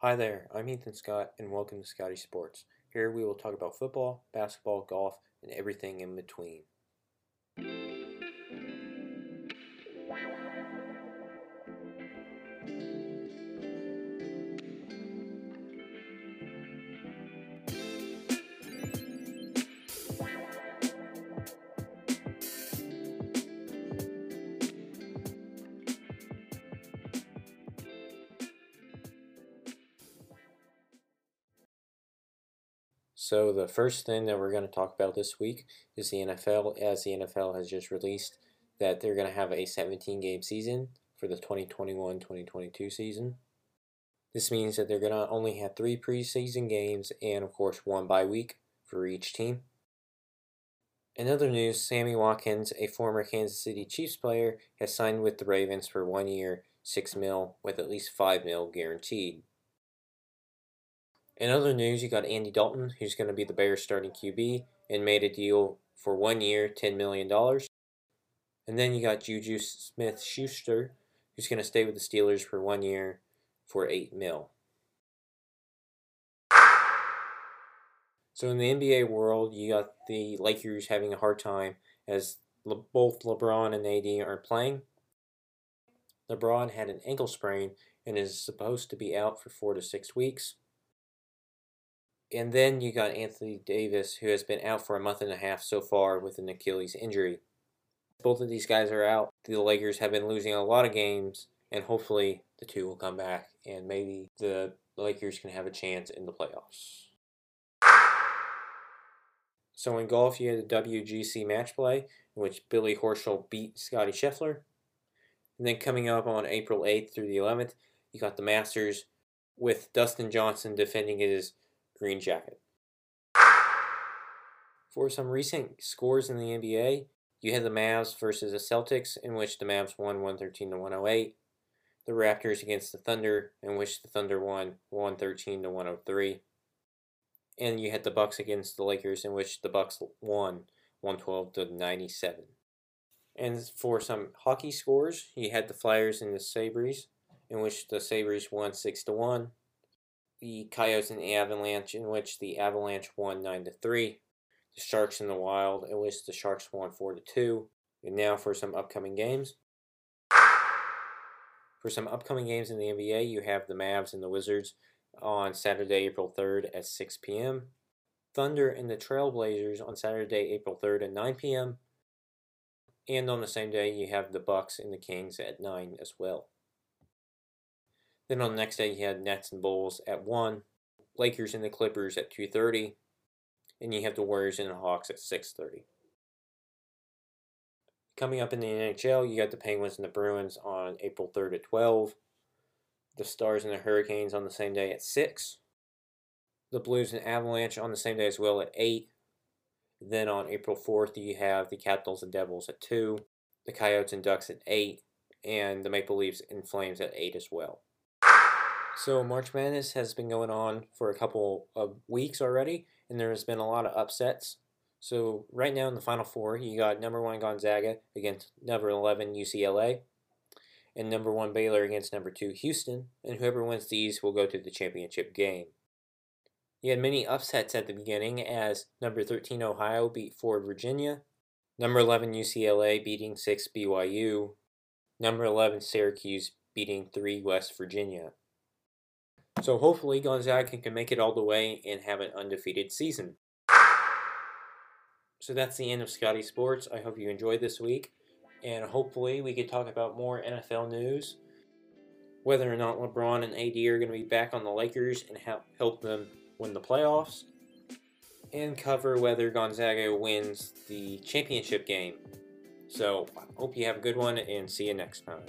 Hi there, I'm Ethan Scott, and welcome to Scotties Sports. Here we will talk about football, basketball, golf, and everything in between. So, the first thing that we're going to talk about this week is the NFL, as the NFL has just released that they're going to have a 17 game season for the 2021 2022 season. This means that they're going to only have three preseason games and, of course, one bye week for each team. In other news, Sammy Watkins, a former Kansas City Chiefs player, has signed with the Ravens for one year, 6 mil, with at least 5 mil guaranteed. In other news, you got Andy Dalton, who's going to be the Bears starting QB, and made a deal for one year, $10 million. And then you got Juju Smith Schuster, who's going to stay with the Steelers for one year for 8 mil. So in the NBA world, you got the Lakers having a hard time as Le both LeBron and AD are playing. LeBron had an ankle sprain and is supposed to be out for four to six weeks. And then you got Anthony Davis, who has been out for a month and a half so far with an Achilles injury. Both of these guys are out. The Lakers have been losing a lot of games, and hopefully the two will come back, and maybe the Lakers can have a chance in the playoffs. So in golf, you had the WGC match play, in which Billy Horschel beat Scottie Scheffler. And then coming up on April 8th through the 11th, you got the Masters with Dustin Johnson defending his green jacket. For some recent scores in the NBA, you had the Mavs versus the Celtics, in which the Mavs won 113 to 108. The Raptors against the Thunder, in which the Thunder won 113 to 103. And you had the Bucks against the Lakers, in which the Bucks won 112 to 97. And for some hockey scores, you had the Flyers and the Sabres, in which the Sabres won 6 to 1 the Coyotes and the Avalanche, in which the Avalanche won 9 to 3. The Sharks and the Wild, in which the Sharks won 4 to 2. And now for some upcoming games. For some upcoming games in the NBA, you have the Mavs and the Wizards on Saturday, April 3rd at 6 p.m. Thunder and the Trailblazers on Saturday, April 3rd at 9 p.m. And on the same day, you have the Bucks and the Kings at 9 as well. Then on the next day, you had Nets and Bulls at 1, Lakers and the Clippers at 2.30, and you have the Warriors and the Hawks at 6.30. Coming up in the NHL, you got the Penguins and the Bruins on April 3rd at 12, the Stars and the Hurricanes on the same day at 6, the Blues and Avalanche on the same day as well at 8, then on April 4th, you have the Capitals and Devils at 2, the Coyotes and Ducks at 8, and the Maple Leafs and Flames at 8 as well. So March Madness has been going on for a couple of weeks already, and there has been a lot of upsets. So right now in the Final Four, you got number one Gonzaga against number 11 UCLA, and number one Baylor against number two Houston, and whoever wins these will go to the championship game. You had many upsets at the beginning as number 13 Ohio beat 4 Virginia, number 11 UCLA beating 6 BYU, number 11 Syracuse beating 3 West Virginia. So hopefully Gonzaga can make it all the way and have an undefeated season. So that's the end of Scotties Sports. I hope you enjoyed this week, and hopefully we can talk about more NFL news, whether or not LeBron and AD are going to be back on the Lakers and help help them win the playoffs, and cover whether Gonzaga wins the championship game. So I hope you have a good one, and see you next time.